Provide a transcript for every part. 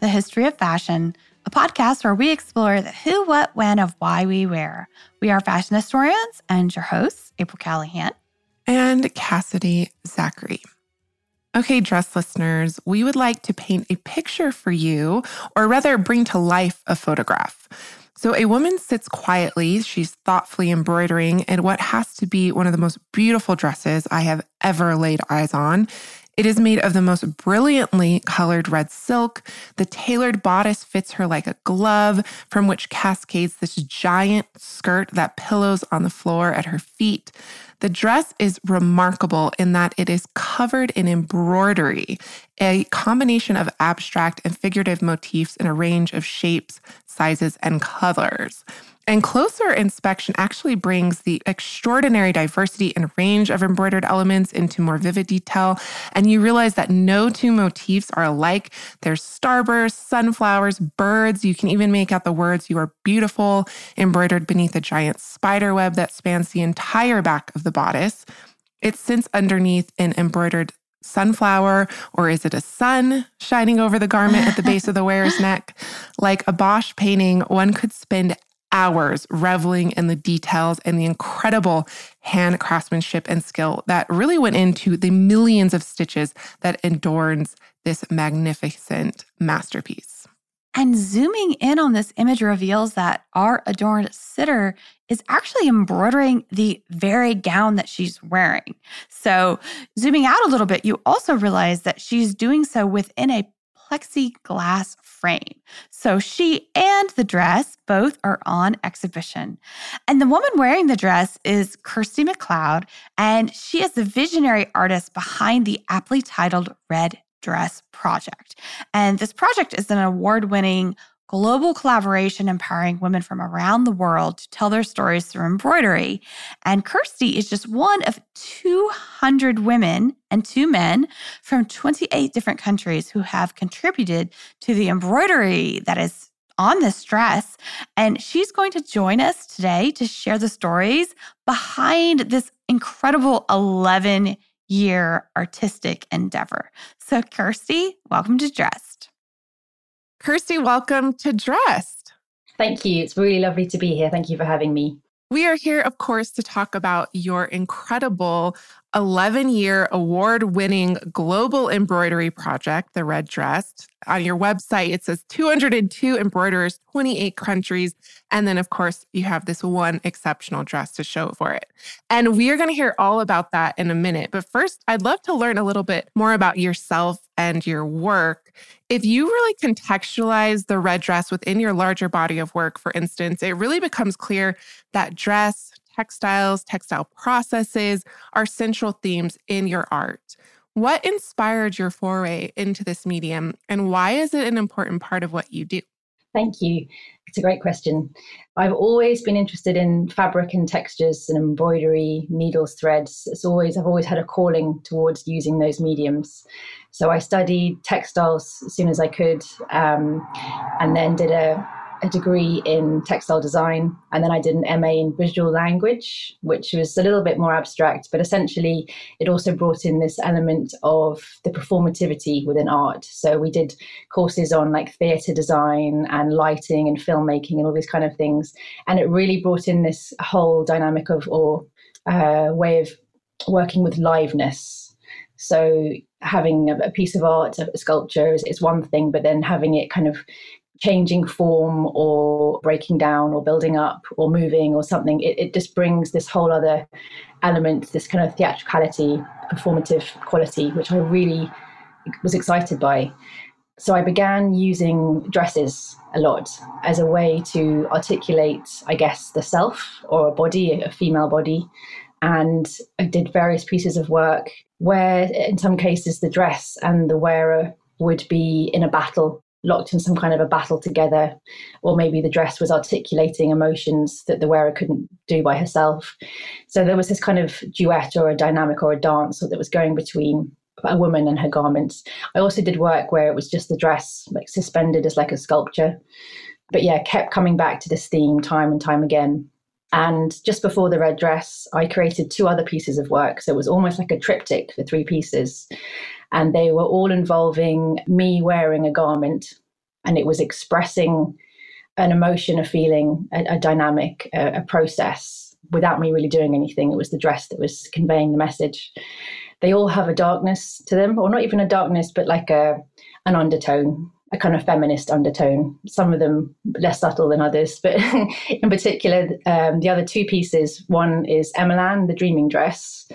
the history of fashion, a podcast where we explore the who, what, when of why we wear. We are fashion historians and your hosts, April Callahan and Cassidy Zachary. Okay, dress listeners, we would like to paint a picture for you, or rather, bring to life a photograph. So, a woman sits quietly, she's thoughtfully embroidering in what has to be one of the most beautiful dresses I have ever laid eyes on. It is made of the most brilliantly colored red silk. The tailored bodice fits her like a glove, from which cascades this giant skirt that pillows on the floor at her feet. The dress is remarkable in that it is covered in embroidery, a combination of abstract and figurative motifs in a range of shapes, sizes, and colors. And closer inspection actually brings the extraordinary diversity and range of embroidered elements into more vivid detail. And you realize that no two motifs are alike. There's starbursts, sunflowers, birds. You can even make out the words, You are beautiful, embroidered beneath a giant spider web that spans the entire back of the bodice. It sits underneath an embroidered sunflower, or is it a sun shining over the garment at the base of the wearer's neck? Like a Bosch painting, one could spend hours reveling in the details and the incredible hand craftsmanship and skill that really went into the millions of stitches that adorns this magnificent masterpiece. And zooming in on this image reveals that our adorned sitter is actually embroidering the very gown that she's wearing. So, zooming out a little bit, you also realize that she's doing so within a plexiglass frame. So she and the dress both are on exhibition. And the woman wearing the dress is Kirstie Macleod, and she is the visionary artist behind the aptly titled Red Dress Project. And this project is an award winning global collaboration empowering women from around the world to tell their stories through embroidery. And Kirstie is just one of 200 women and two men from 28 different countries who have contributed to the embroidery that is on this dress. And she's going to join us today to share the stories behind this incredible 11 year artistic endeavor. So, Kirstie, welcome to Dressed. Kirstie, welcome to Dressed. Thank you. It's really lovely to be here. Thank you for having me. We are here, of course, to talk about your incredible 11 year award winning global embroidery project, The Red Dress. On your website, it says 202 embroiderers, 28 countries. And then, of course, you have this one exceptional dress to show for it. And we are going to hear all about that in a minute. But first, I'd love to learn a little bit more about yourself and your work. If you really contextualize the red dress within your larger body of work, for instance, it really becomes clear that dress, textiles, textile processes are central themes in your art. What inspired your foray into this medium, and why is it an important part of what you do? Thank you. It's a great question. I've always been interested in fabric and textures and embroidery, needles, threads. It's always I've always had a calling towards using those mediums. So I studied textiles as soon as I could, um, and then did a a degree in textile design, and then I did an MA in visual language, which was a little bit more abstract, but essentially it also brought in this element of the performativity within art. So we did courses on like theatre design and lighting and filmmaking and all these kind of things, and it really brought in this whole dynamic of or uh, way of working with liveness. So having a, piece of art, a sculpture is, is one thing, but then having it kind of changing form or breaking down or building up or moving or something, it, it just brings this whole other element, this kind of theatricality, performative quality, which I really was excited by. So I began using dresses a lot as a way to articulate, I guess, the self or a body, a female body. And I did various pieces of work where, in some cases, the dress and the wearer would be in a battle locked in some kind of a battle together, or maybe the dress was articulating emotions that the wearer couldn't do by herself. So there was this kind of duet or a dynamic or a dance that was going between a woman and her garments. I also did work where it was just the dress like suspended as like a sculpture. But yeah, kept coming back to this theme time and time again. And just before the red dress, I created two other pieces of work. So it was almost like a triptych for three pieces. And they were all involving me wearing a garment, and it was expressing an emotion, a feeling, a, a dynamic, a, a process without me really doing anything. It was the dress that was conveying the message. They all have a darkness to them, or not even a darkness, but like a an undertone a kind of feminist undertone, some of them less subtle than others. But in particular, um, the other two pieces one is Emelan, The Dreaming Dress,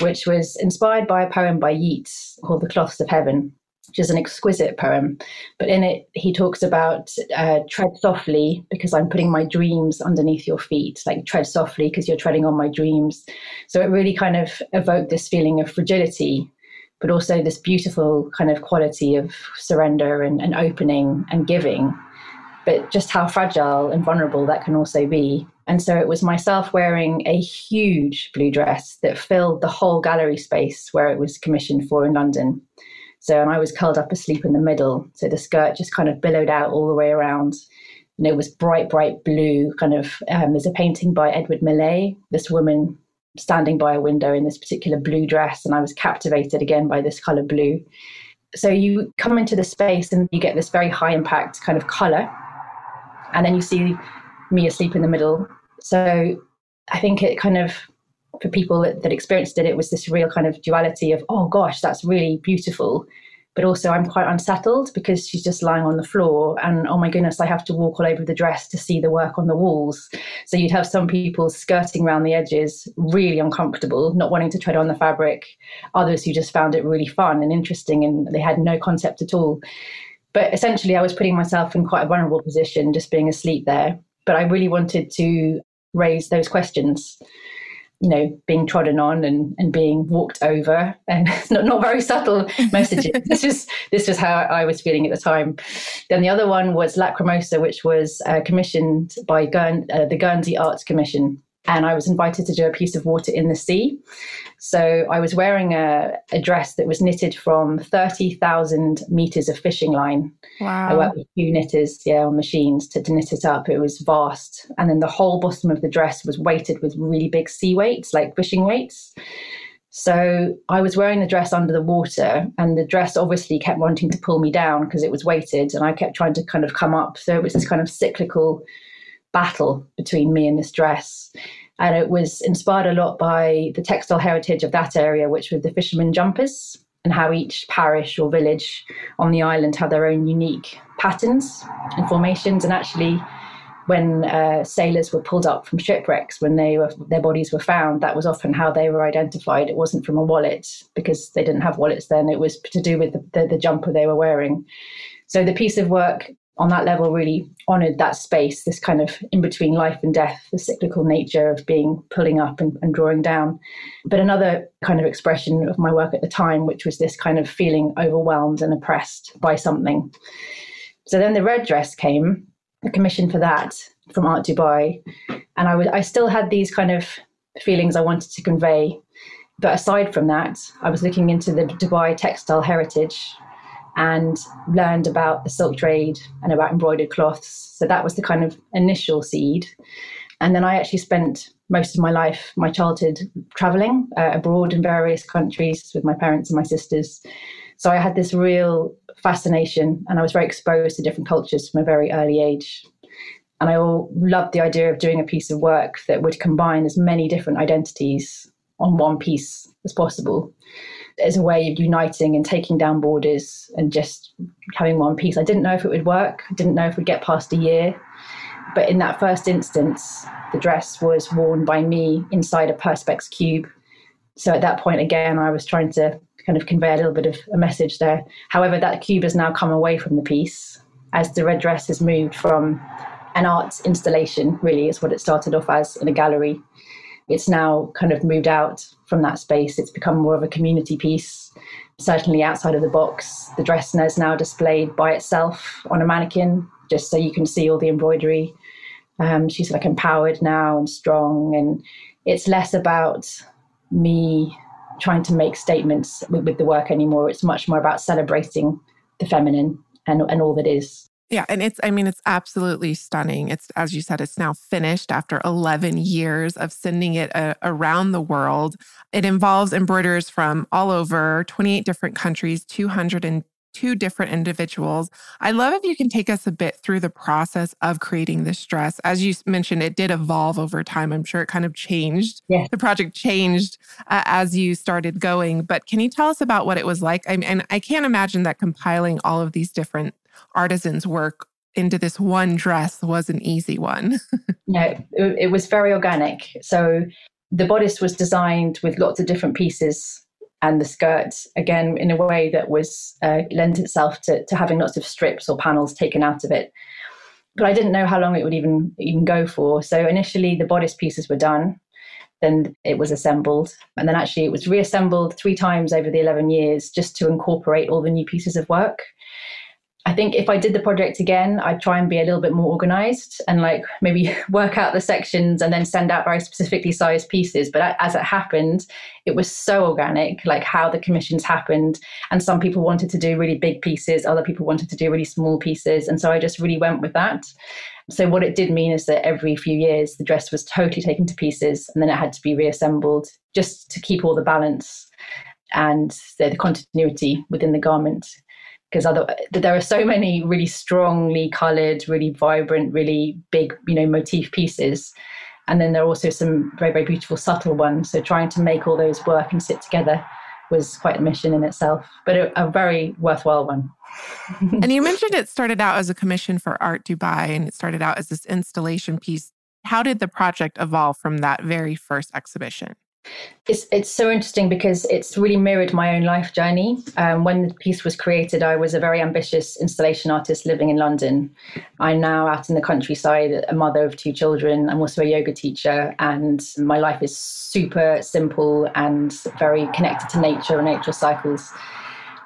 which was inspired by a poem by Yeats called The Cloths of Heaven, which is an exquisite poem. But in it, he talks about uh, tread softly because I'm putting my dreams underneath your feet, like tread softly because you're treading on my dreams. So it really kind of evoked this feeling of fragility but also this beautiful kind of quality of surrender and, and opening and giving, but just how fragile and vulnerable that can also be. And so it was myself wearing a huge blue dress that filled the whole gallery space where it was commissioned for in London. So, and I was curled up asleep in the middle. So the skirt just kind of billowed out all the way around. And it was bright, bright blue, kind of, um, there's a painting by Edward Millais, this woman standing by a window in this particular blue dress, and I was captivated again by this color blue. So you come into the space and you get this very high impact kind of color, and then you see me asleep in the middle. So I think it kind of for people that, that experienced it, it was this real kind of duality of, oh gosh, that's really beautiful but also I'm quite unsettled because she's just lying on the floor. And oh my goodness, I have to walk all over the dress to see the work on the walls. So you'd have some people skirting around the edges, really uncomfortable, not wanting to tread on the fabric. Others who just found it really fun and interesting and they had no concept at all. But essentially, I was putting myself in quite a vulnerable position just being asleep there. But I really wanted to raise those questions you know, being trodden on and, and being walked over and not, not very subtle messages. this is this was how I was feeling at the time. Then the other one was Lacrimosa, which was uh, commissioned by Guern- uh, the Guernsey Arts Commission and I was invited to do a piece of water in the sea. So I was wearing a, a dress that was knitted from 30,000 meters of fishing line. Wow. I worked with two knitters, yeah, on machines to, to knit it up. It was vast. And then the whole bottom of the dress was weighted with really big sea weights, like fishing weights. So I was wearing the dress under the water, and the dress obviously kept wanting to pull me down because it was weighted, and I kept trying to kind of come up. So it was this kind of cyclical battle between me and this dress. And it was inspired a lot by the textile heritage of that area, which were the fishermen jumpers, and how each parish or village on the island had their own unique patterns and formations. And actually, when uh, sailors were pulled up from shipwrecks, when they were their bodies were found, that was often how they were identified. It wasn't from a wallet because they didn't have wallets then. It was to do with the, the, the jumper they were wearing. So the piece of work on that level really honored that space, this kind of in between life and death, the cyclical nature of being pulling up and, and, drawing down. But another kind of expression of my work at the time, which was this kind of feeling overwhelmed and oppressed by something. So then the red dress came, a commission for that from Art Dubai. And I, would, I still had these kind of feelings I wanted to convey. But aside from that, I was looking into the Dubai textile heritage and learned about the silk trade and about embroidered cloths. So that was the kind of initial seed. And then I actually spent most of my life, my childhood, traveling uh, abroad in various countries with my parents and my sisters. So I had this real fascination and I was very exposed to different cultures from a very early age. And I all loved the idea of doing a piece of work that would combine as many different identities on one piece as possible as a way of uniting and taking down borders and just having one piece. I didn't know if it would work. I didn't know if we'd get past a year. But in that first instance, the dress was worn by me inside a Perspex cube. So at that point, again, I was trying to kind of convey a little bit of a message there. However, that cube has now come away from the piece as the red dress has moved from an art installation, really, is what it started off as in a gallery, it's now kind of moved out from that space. It's become more of a community piece. Certainly outside of the box, the dress is now displayed by itself on a mannequin, just so you can see all the embroidery. Um, she's like empowered now and strong, and it's less about me trying to make statements with, with the work anymore. It's much more about celebrating the feminine and, and all that is. Yeah, and it's I mean it's absolutely stunning. It's as you said it's now finished after 11 years of sending it uh, around the world. It involves embroiderers from all over 28 different countries, 202 different individuals. I love if you can take us a bit through the process of creating this dress. As you mentioned, it did evolve over time. I'm sure it kind of changed. Yeah. The project changed uh, as you started going. But can you tell us about what it was like? I mean, and I can't imagine that compiling all of these different artisans' work into this one dress was an easy one. no, it, it was very organic. So the bodice was designed with lots of different pieces and the skirt again in a way that was uh, lent itself to, to having lots of strips or panels taken out of it. But i didn't know how long it would even even go for. So initially the bodice pieces were done then it was assembled and then actually it was reassembled three times over the 11 years just to incorporate all the new pieces of work I think if I did the project again, I'd try and be a little bit more organized and like maybe work out the sections and then send out very specifically sized pieces. But as it happened, it was so organic, like how the commissions happened. And some people wanted to do really big pieces, other people wanted to do really small pieces. And so I just really went with that. So what it did mean is that every few years, the dress was totally taken to pieces and then it had to be reassembled just to keep all the balance and the continuity within the garment because there are so many really strongly colored really vibrant really big you know motif pieces. And then there are also some very very beautiful subtle ones. So trying to make all those work and sit together was quite a mission in itself but a, a very worthwhile one. And you mentioned it started out as a commission for art dubai and it started out as this installation piece. How did the project evolve from that very first exhibition it's it's so interesting because it's really mirrored my own life journey. Um, when the piece was created, I was a very ambitious installation artist living in London. I'm now out in the countryside, a mother of two children. I'm also a yoga teacher, and my life is super simple and very connected to nature and nature cycles.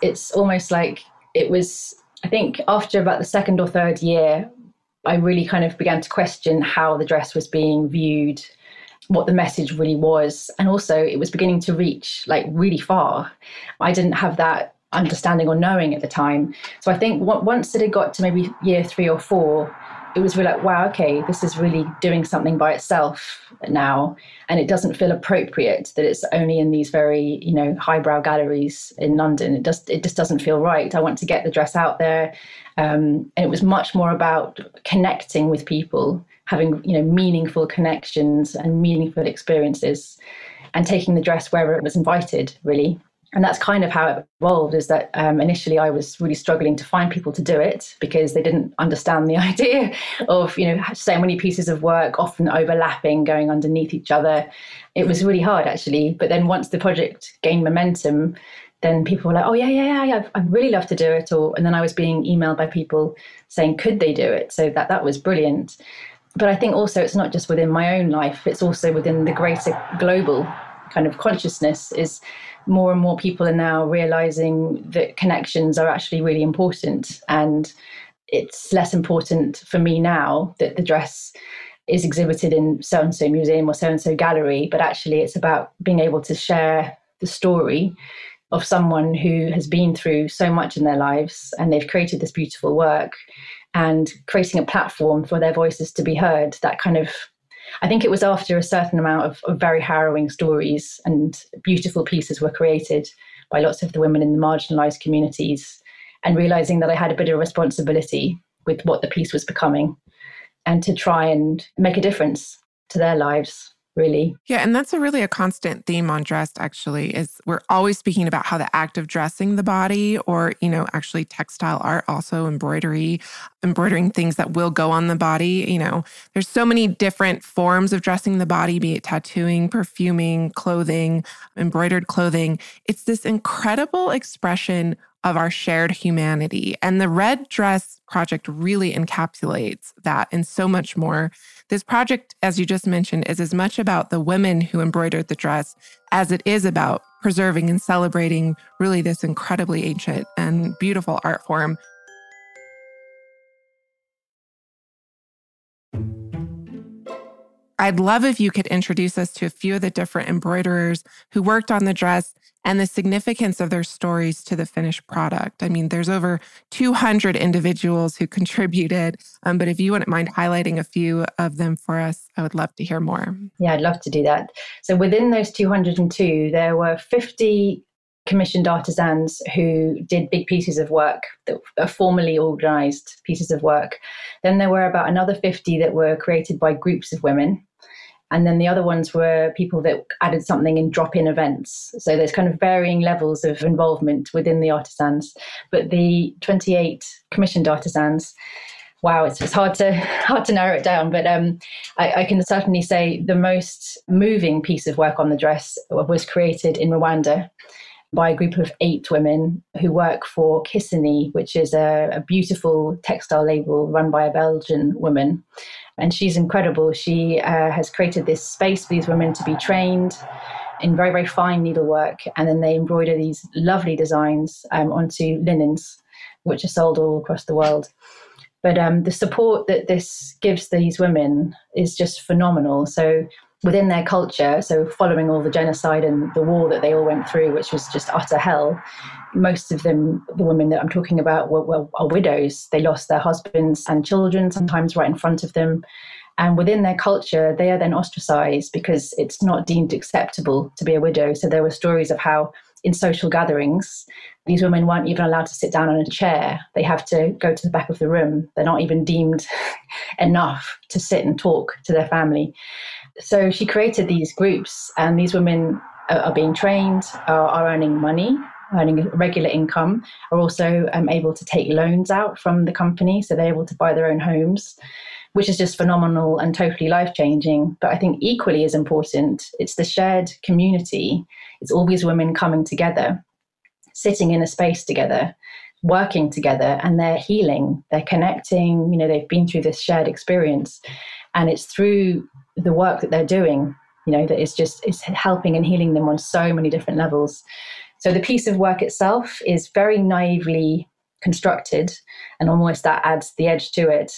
It's almost like it was. I think after about the second or third year, I really kind of began to question how the dress was being viewed what the message really was. And also, it was beginning to reach like really far. I didn't have that understanding or knowing at the time. So I think once it had got to maybe year three or four, it was really like, wow, okay, this is really doing something by itself now. And it doesn't feel appropriate that it's only in these very, you know, highbrow galleries in London. It just it just doesn't feel right. I want to get the dress out there. Um, and it was much more about connecting with people having you know meaningful connections and meaningful experiences and taking the dress wherever it was invited really. And that's kind of how it evolved is that um, initially i was really struggling to find people to do it because they didn't understand the idea of you know so many pieces of work often overlapping going underneath each other. It was really hard actually. But then once the project gained momentum then people were like oh yeah yeah yeah yeah, i'd really love to do it or and then i was being emailed by people saying could they do it? So that that was brilliant but I think also it's not just within my own life, it's also within the greater global kind of consciousness is more and more people are now realizing that connections are actually really important and it's less important for me now that the dress is exhibited in so and so museum or so and so gallery but actually it's about being able to share the story of someone who has been through so much in their lives and they've created this beautiful work and creating a platform for their voices to be heard. That kind of, I think it was after a certain amount of, of very harrowing stories and beautiful pieces were created by lots of the women in the marginalized communities, and realizing that I had a bit of responsibility with what the piece was becoming and to try and make a difference to their lives really. Yeah, and that's a really a constant theme on dressed actually is we're always speaking about how the act of dressing the body or, you know, actually textile art also embroidery, embroidering things that will go on the body, you know. There's so many different forms of dressing the body, be it tattooing, perfuming, clothing, embroidered clothing. It's this incredible expression of our shared humanity. And the Red Dress Project really encapsulates that and so much more. This project, as you just mentioned, is as much about the women who embroidered the dress as it is about preserving and celebrating really this incredibly ancient and beautiful art form I'd love if you could introduce us to a few of the different embroiderers who worked on the dress and the significance of their stories to the finished product. I mean, there's over 200 individuals who contributed, um, but if you wouldn't mind highlighting a few of them for us, I would love to hear more. Yeah, I'd love to do that. So within those 202, there were 50 commissioned artisans who did big pieces of work that are formally organized pieces of work. Then there were about another 50 that were created by groups of women. And then the other ones were people that added something in drop in events. So there's kind of varying levels of involvement within the artisans. But the 28 commissioned artisans, wow, it's, it's hard to hard to narrow it down. But um, I, I, can certainly say the most moving piece of work on the dress was created in Rwanda by a group of eight women who work for Kissany, which is a, a beautiful textile label run by a Belgian woman. And she's incredible. She uh, has created this space for these women to be trained in very, very fine needlework. And then they embroider these lovely designs um, onto linens, which are sold all across the world. But um, the support that this gives these women is just phenomenal. So within their culture, so following all the genocide and the war that they all went through, which was just utter hell, most of them, the women that I'm talking about, were, were, are widows. They lost their husbands and children, sometimes right in front of them. And within their culture, they are then ostracized because it's not deemed acceptable to be a widow. So there were stories of how in social gatherings, these women weren't even allowed to sit down on a chair. They have to go to the back of the room. They're not even deemed enough to sit and talk to their family. So she created these groups, and these women are, are being trained, are, are, earning money, earning a regular income, are also um, able to take loans out from the company, so they're able to buy their own homes, which is just phenomenal and totally life changing. But I think equally as important, it's the shared community. It's all these women coming together, sitting in a space together working together and they're healing they're connecting you know they've been through this shared experience. And it's through the work that they're doing you know that is just is helping and healing them on so many different levels. So the piece of work itself is very naively constructed and almost that adds the edge to it.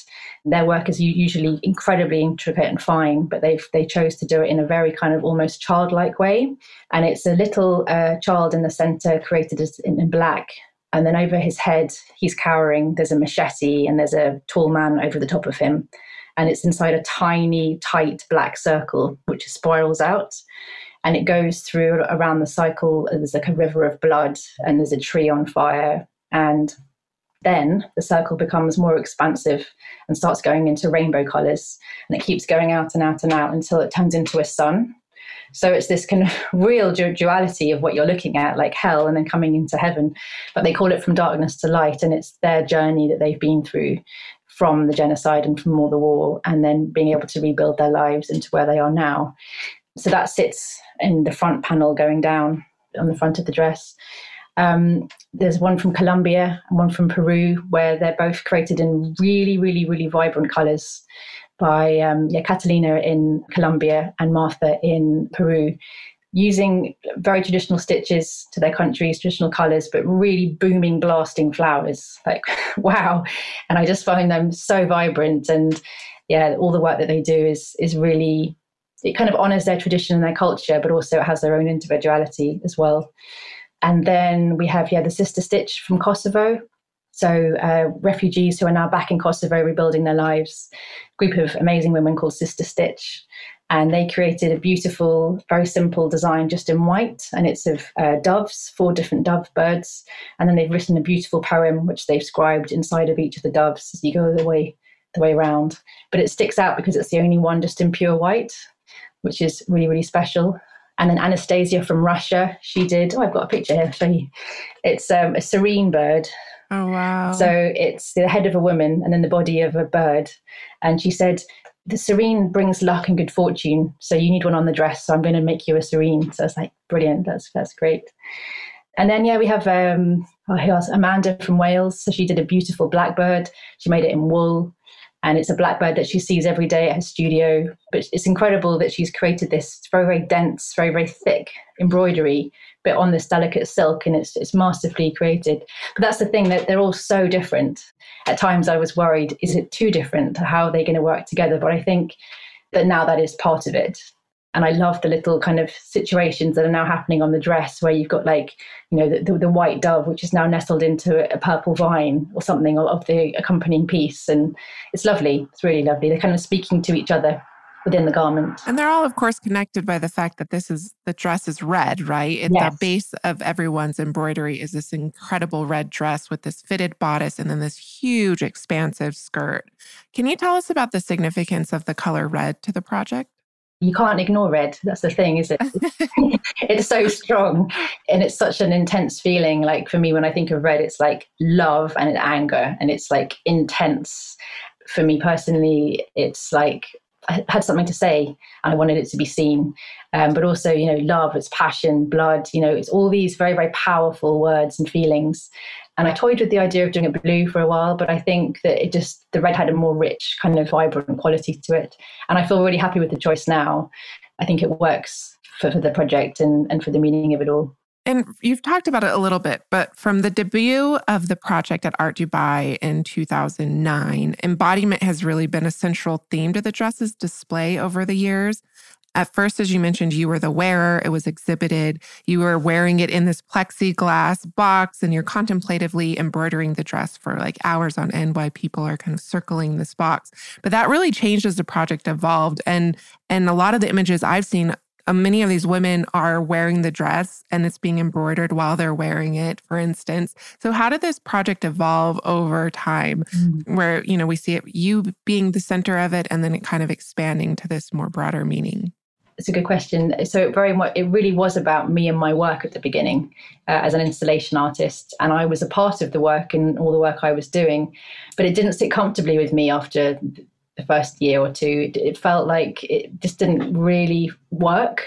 Their work is usually incredibly intricate and fine but they've they chose to do it in a very kind of almost childlike way. And it's a little uh, child in the center created in, in black and then over his head he's cowering there's a machete and there's a tall man over the top of him and it's inside a tiny, tight black circle which spirals out. And it goes through around the cycle. There's like a river of blood, and there's a tree on fire. And then the circle becomes more expansive and starts going into rainbow colors. And it keeps going out and out and out until it turns into a sun. So it's this kind of real duality of what you're looking at, like hell and then coming into heaven. But they call it from darkness to light, and it's their journey that they've been through from the genocide and from all the war, and then being able to rebuild their lives into where they are now. So that sits in the front panel going down on the front of the dress. Um, there's one from Colombia and one from Peru, where they're both created in really, really, really vibrant colors by um, yeah, Catalina in Colombia and Martha in Peru using very traditional stitches to their countries, traditional colors, but really booming, blasting flowers. Like, wow. And I just find them so vibrant. And yeah, all the work that they do is, is really, it kind of honors their tradition and their culture, but also it has their own individuality as well. And then we have, yeah, the Sister Stitch from Kosovo. So, uh, refugees who are now back in Kosovo rebuilding their lives, group of amazing women called Sister Stitch and they created a beautiful, very simple design just in white, and it's of uh, doves, four different dove birds, and then they've written a beautiful poem which they've scribed inside of each of the doves as you go the way the way around. But it sticks out because it's the only one just in pure white, which is really really special. And then Anastasia from Russia, she did. Oh, I've got a picture here. I'll show you. It's um, a Sirin bird. Oh wow! So it's the head of a woman and then the body of a bird, and she said the Sirin brings luck and good fortune. So you need one on the dress. So I'm going to make you a Sirin. So it's like brilliant. That's that's great. And then yeah, we have um, oh, who else? Amanda from Wales. So she did a beautiful blackbird. She made it in wool. And it's a blackbird that she sees every day at her studio. But it's incredible that she's created this very, very dense, very, very thick embroidery, but on this delicate silk, and it's it's masterfully created. But that's the thing that they're all so different. At times, I was worried: is it too different? How are they going to work together? But I think that now that is part of it. And I love the little kind of situations that are now happening on the dress where you've got like, you know, the, the, the white dove, which is now nestled into a purple vine or something of the accompanying piece. And it's lovely. It's really lovely. They're kind of speaking to each other within the garment. And they're all, of course, connected by the fact that this is the dress is red, right? At yes. the base of everyone's embroidery is this incredible red dress with this fitted bodice and then this huge expansive skirt. Can you tell us about the significance of the color red to the project? you can't ignore red. That's the thing, is it? it's so strong and it's such an intense feeling. Like for me, when I think of red, it's like love and anger and it's like intense. For me personally, it's like I had something to say and I wanted it to be seen. Um, but also, you know, love, it's passion, blood, you know, it's all these very, very powerful words and feelings. And I toyed with the idea of doing it blue for a while, but I think that it just, the red had a more rich, kind of vibrant quality to it. And I feel really happy with the choice now. I think it works for, for the project and, and for the meaning of it all. And you've talked about it a little bit, but from the debut of the project at Art Dubai in 2009, embodiment has really been a central theme to the dress's display over the years. At first, as you mentioned, you were the wearer, it was exhibited. You were wearing it in this plexiglass box and you're contemplatively embroidering the dress for like hours on end while people are kind of circling this box. But that really changed as the project evolved. And and a lot of the images I've seen many of these women are wearing the dress and it's being embroidered while they're wearing it for instance so how did this project evolve over time mm. where you know we see it you being the center of it and then it kind of expanding to this more broader meaning it's a good question. So very much, it really was about me and my work at the beginning uh, as an installation artist, and I was a part of the work and all the work I was doing, but it didn't sit comfortably with me after the first year or two. It felt like it just didn't really work.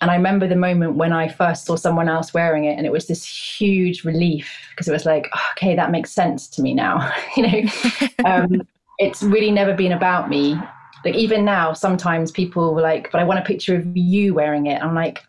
And I remember the moment when I first saw someone else wearing it, and it was this huge relief because it was like, oh, okay, that makes sense to me now. you know, um, it's really never been about me like even now sometimes people were like but i want a picture of you wearing it. I'm like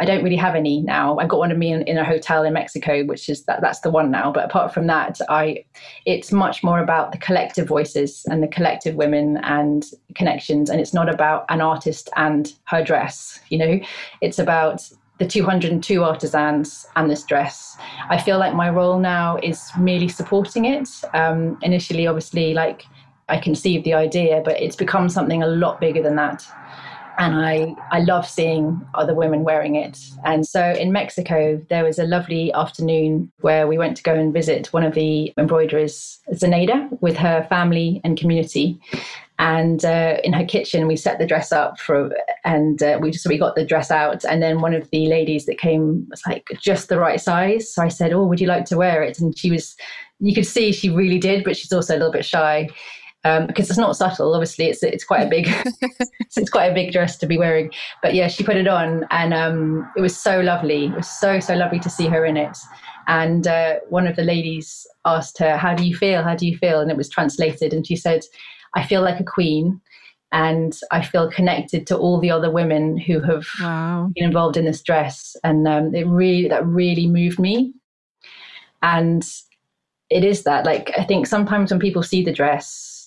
i don't really have any now. I've got one of me in, in a hotel in mexico which is that that's the one now. But apart from that i it's much more about the collective voices and the collective women and connections. And it's not about an artist and her dress you know? It's about the 202 artisans and this dress. I feel like my role now is merely supporting it. Um, initially, obviously, like I conceived the idea, but it's become something a lot bigger than that. And I, I love seeing other women wearing it. And so in Mexico, there was a lovely afternoon where we went to go and visit one of the embroiderers, Zenaida, with her family and community. And uh, in her kitchen, we set the dress up for, and uh, we just we got the dress out. And then one of the ladies that came was like just the right size. So I said, "Oh, would you like to wear it?" And she was, you could see she really did, but she's also a little bit shy um, because it's not subtle. Obviously, it's it's quite a big it's quite a big dress to be wearing. But yeah, she put it on, and um, it was so lovely. It was so so lovely to see her in it. And uh, one of the ladies asked her, "How do you feel? How do you feel?" And it was translated, and she said, "I feel like a queen." And I feel connected to all the other women who have wow. been involved in this dress, and um, it really that really moved me. And it is that like I think sometimes when people see the dress,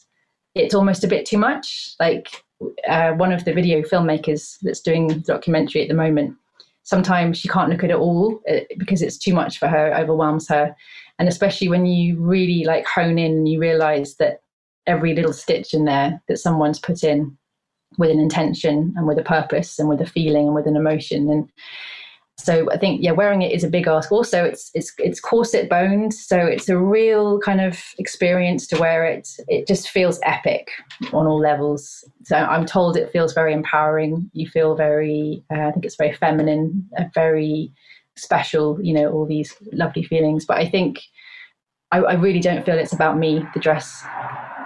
it's almost a bit too much. Like uh, one of the video filmmakers that's doing the documentary at the moment, sometimes she can't look at it all uh, because it's too much for her, overwhelms her. And especially when you really like hone in and you realize that every little stitch in there that someone's put in with an intention and with a purpose and with a feeling and with an emotion and so I think yeah, wearing it is a big ask. Also, it's it's it's corset boned, so it's a real kind of experience to wear it. It just feels epic on all levels. So I'm told it feels very empowering. You feel very, uh, I think it's very feminine, very special. You know, all these lovely feelings. But I think I, I really don't feel it's about me. The dress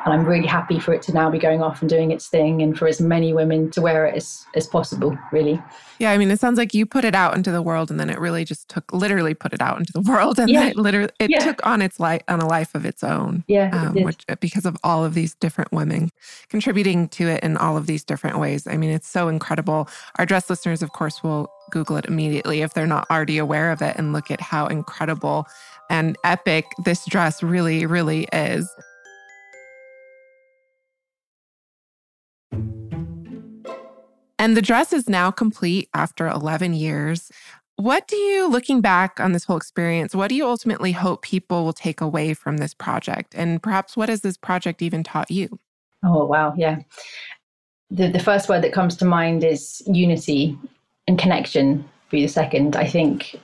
And I'm really happy for it to now be going off and doing its thing and for as many women to wear it as, as possible, really. Yeah, I mean, it sounds like you put it out into the world and then it really just took, literally put it out into the world. And yeah. it literally, it yeah. took on its life, on a life of its own. Yeah. Um, which, because of all of these different women contributing to it in all of these different ways. I mean, it's so incredible. Our dress listeners, of course, will Google it immediately if they're not already aware of it and look at how incredible and epic this dress really, really is. And the dress is now complete after 11 years. What do you, looking back on this whole experience, what do you ultimately hope people will take away from this project? And perhaps what has this project even taught you? Oh, wow. Yeah. The, the first word that comes to mind is unity and connection be the second. I think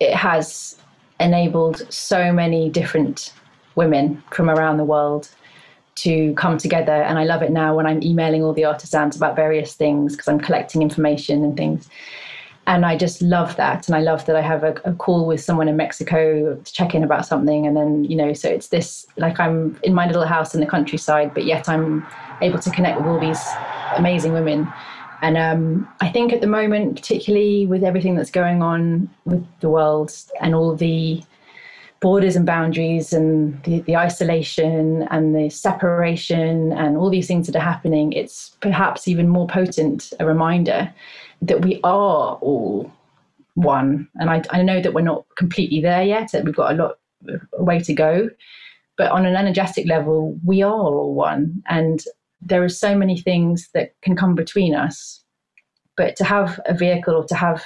it has enabled so many different women from around the world to come together. And I love it now when I'm emailing all the artisans about various things because I'm collecting information and things. And I just love that. And I love that I have a, a, call with someone in Mexico to check in about something. And then, you know, so it's this like I'm in my little house in the countryside, but yet I'm able to connect with all these amazing women. And um, I think at the moment, particularly with everything that's going on with the world and all the borders and boundaries and the, the isolation and the separation and all these things that are happening, it's perhaps even more potent a reminder that we are all one. And I, I know that we're not completely there yet, that we've got a lot a way to go. But on an energetic level, we are all one. And there are so many things that can come between us. But to have a vehicle or to have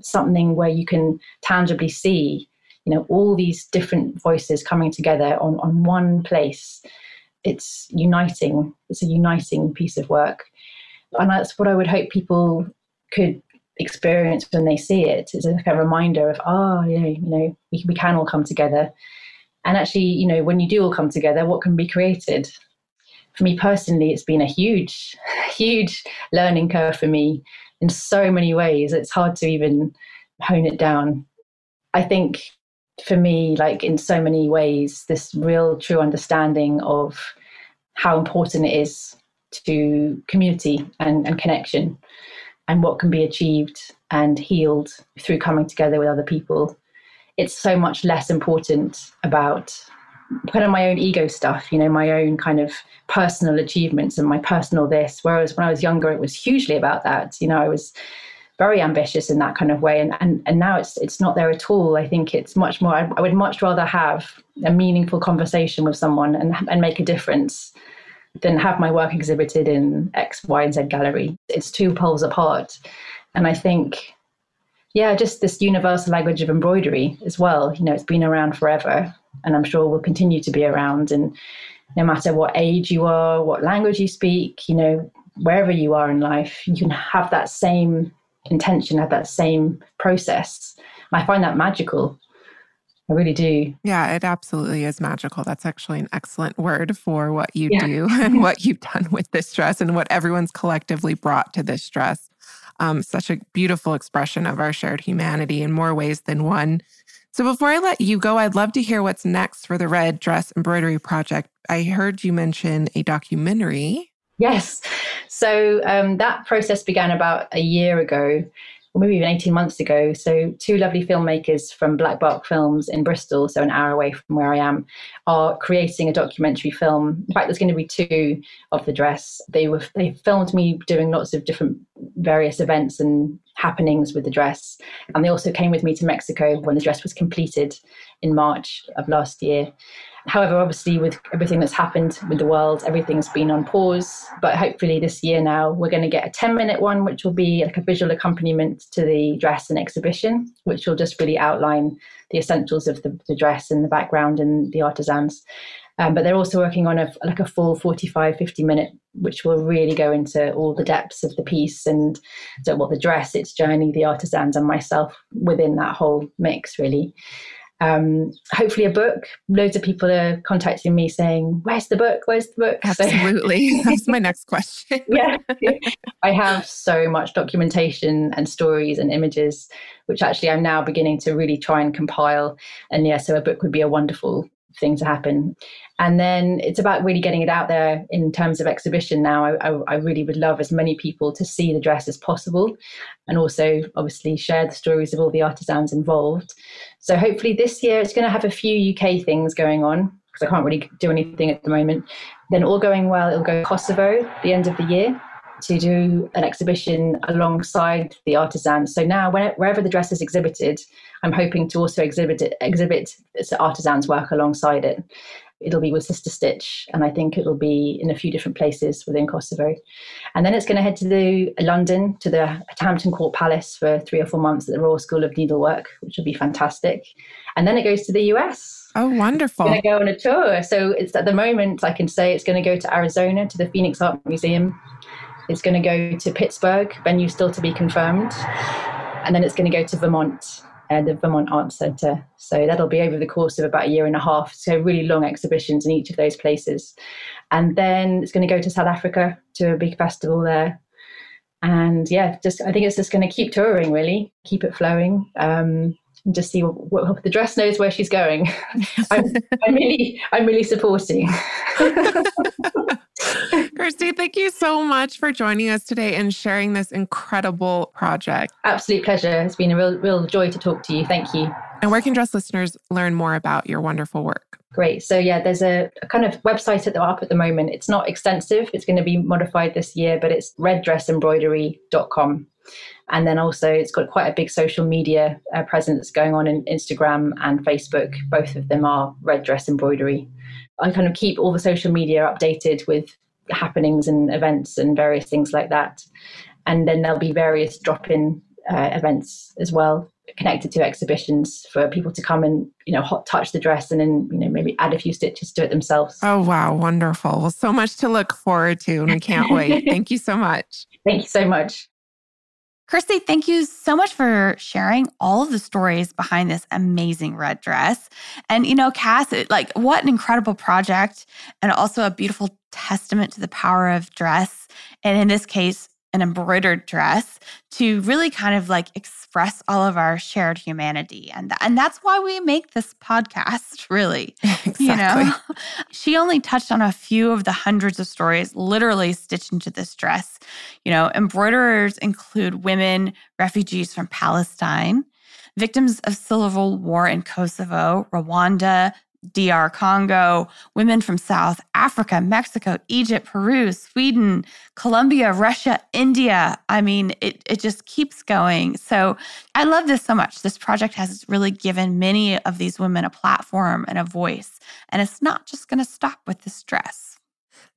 something where you can tangibly see you know all these different voices coming together on on one place. It's uniting it's a uniting piece of work. And that's what i would hope people could experience when they see it. It's like a reminder of oh you know you know we, we can all come together. And actually you know when you do all come together what can be created? For me personally it's been a huge huge learning curve for me in so many ways. It's hard to even hone it down. I think for me, like in so many ways, this real true understanding of how important it is to community and, and connection and what can be achieved and healed through coming together with other people. It's so much less important about kind of my own ego stuff, you know, my own kind of personal achievements and my personal this. Whereas when I was younger, it was hugely about that. You know, I was very ambitious in that kind of way. And, and and now it's it's not there at all. I think it's much more I, I, would much rather have a meaningful conversation with someone and and make a difference than have my work exhibited in x y and z gallery. It's two poles apart. And i think yeah just this universal language of embroidery as well. You know it's been around forever and i'm sure will continue to be around. And no matter what age you are what language you speak you know wherever you are in life you can have that same intention had that same process. I find that magical. I really do. Yeah, it absolutely is magical. That's actually an excellent word for what you yeah. do and what you've done with this dress and what everyone's collectively brought to this dress. Um, such a beautiful expression of our shared humanity in more ways than one. So, before I let you go, I'd love to hear what's next for the Red Dress Embroidery Project. I heard you mention a documentary. Yes. So um, that process began about a year ago, or maybe even 18 months ago. So, two lovely filmmakers from Black Bark Films in Bristol, so an hour away from where I am, are creating a documentary film. In fact, there's going to be two of the dress. They were they filmed me doing lots of different various events and happenings with the dress. And they also came with me to Mexico when the dress was completed in March of last year. However, obviously, with everything that's happened with the world, everything's been on pause. But hopefully, this year now, we're going to get a 10 minute one, which will be like a visual accompaniment to the dress and exhibition, which will just really outline the essentials of the, the dress and the background and the artisans. Um, but they're also working on a like a full 45 50 minute which will really go into all the depths of the piece and so what the dress its journey the artisans and myself within that whole mix really um, hopefully a book. Loads of people are contacting me saying, "Where's the book? Where's the book?" Absolutely, that's my next question. yeah, I have so much documentation and stories and images, which actually I'm now beginning to really try and compile. And yeah, so a book would be a wonderful thing to happen. And then it's about really getting it out there in terms of exhibition now. I, I, I, really would love as many people to see the dress as possible and also obviously share the stories of all the artisans involved. So hopefully this year it's going to have a few UK things going on because I can't really do anything at the moment. Then all going well, it'll go Kosovo the end of the year to do an exhibition alongside the artisans. So now, wherever the dress is exhibited, I'm hoping to also exhibit it, exhibit artisans' work alongside it. It'll be with Sister Stitch, and I think it'll be in a few different places within Kosovo. And then it's going to head to the London to the Hampton Court Palace for three or four months at the Royal School of Needlework, which will be fantastic. And then it goes to the US. Oh, wonderful! It's going to go on a tour. So it's at the moment I can say it's going to go to Arizona to the Phoenix Art Museum. It's going to go to Pittsburgh, venue still to be confirmed, and then it's going to go to Vermont uh, the Vermont Art Centre. So that'll be over the course of about a year and a half. So really long exhibitions in each of those places. And then it's going to go to South Africa to a big festival there. And yeah, just I think it's just going to keep touring, really, keep it flowing. Um, and just see what, what, the dress knows where she's going. I'm, I'm really, I'm really supporting. Kirstie, thank you so much for joining us today and sharing this incredible project. Absolute pleasure. It's been a real, real joy to talk to you. Thank you. And where can dress listeners learn more about your wonderful work? Great. So yeah, there's a, a, kind of website at the up at the moment. It's not extensive. It's going to be modified this year, but it's reddressembroidery.com. And then also, it's got quite a big social media uh, presence going on in Instagram and Facebook. Both of them are Red Dress Embroidery. I kind of keep all the social media updated with happenings and events and various things like that. And then there'll be various drop in uh, events as well connected to exhibitions for people to come and you know hot touch the dress and then you know maybe add a few stitches to it themselves. Oh wow. Wonderful. Well so much to look forward to and we can't wait. Thank you so much. Thank you so much Kirstie, thank you so much for sharing all of the stories behind this amazing red dress. And, you know, Cass, it, like, what an incredible project and also a beautiful testament to the power of dress. And in this case, an embroidered dress to really kind of like express all of our shared humanity. And, th- and that's why we make this podcast, really. Exactly. You know, she only touched on a few of the hundreds of stories literally stitched into this dress. You know, embroiderers include women, refugees from Palestine, victims of civil war in Kosovo, Rwanda, DR Congo, women from South Africa, Mexico, Egypt, Peru, Sweden, Colombia, Russia, India. I mean, it, it just keeps going. So I love this so much. This project has really given many of these women a platform and a voice. And it's not just going to stop with this dress.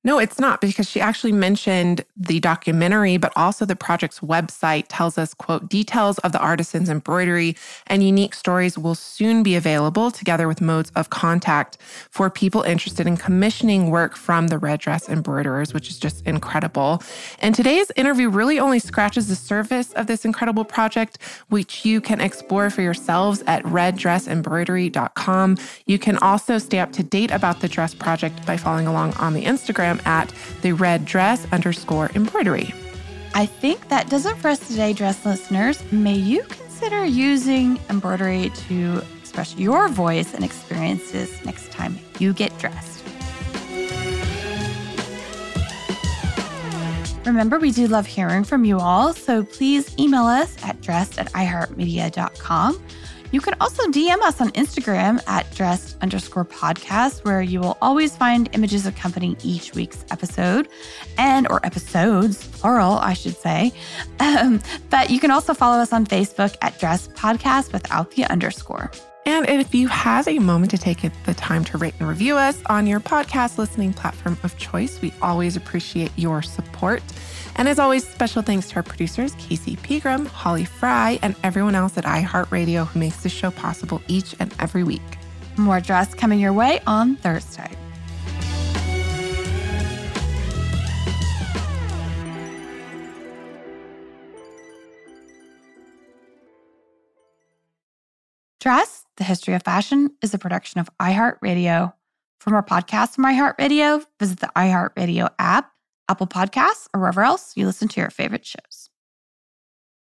No, it's not because she actually mentioned the documentary, but also the project's website tells us, quote, details of the artisan's embroidery and unique stories will soon be available together with modes of contact for people interested in commissioning work from the red dress embroiderers, which is just incredible. And today's interview really only scratches the surface of this incredible project, which you can explore for yourselves at reddressembroidery.com. You can also stay up to date about the dress project by following along on the Instagram Instagram at the red dress underscore embroidery. I think that does it for us today, dress listeners. May you consider using embroidery to express your voice and experiences next time you get dressed. Remember, we do love hearing from you all, so please email us at dressed at iheartmedia.com. You can also DM us on Instagram at dressed underscore podcast, where you will always find images accompanying each week's episode and or episodes, plural, I should say. Um, but you can also follow us on Facebook at dress podcast without the underscore. And if you have a moment to take the time to rate and review us on your podcast listening platform of choice, we always appreciate your support. And as always, special thanks to our producers, Casey Pegram, Holly Fry, and everyone else at iHeartRadio who makes this show possible each and every week. More dress coming your way on Thursday. Dressed, the history of fashion, is a production of iHeartRadio. For more podcasts from iHeartRadio, visit the iHeartRadio app Apple Podcasts, or wherever else you listen to your favorite shows.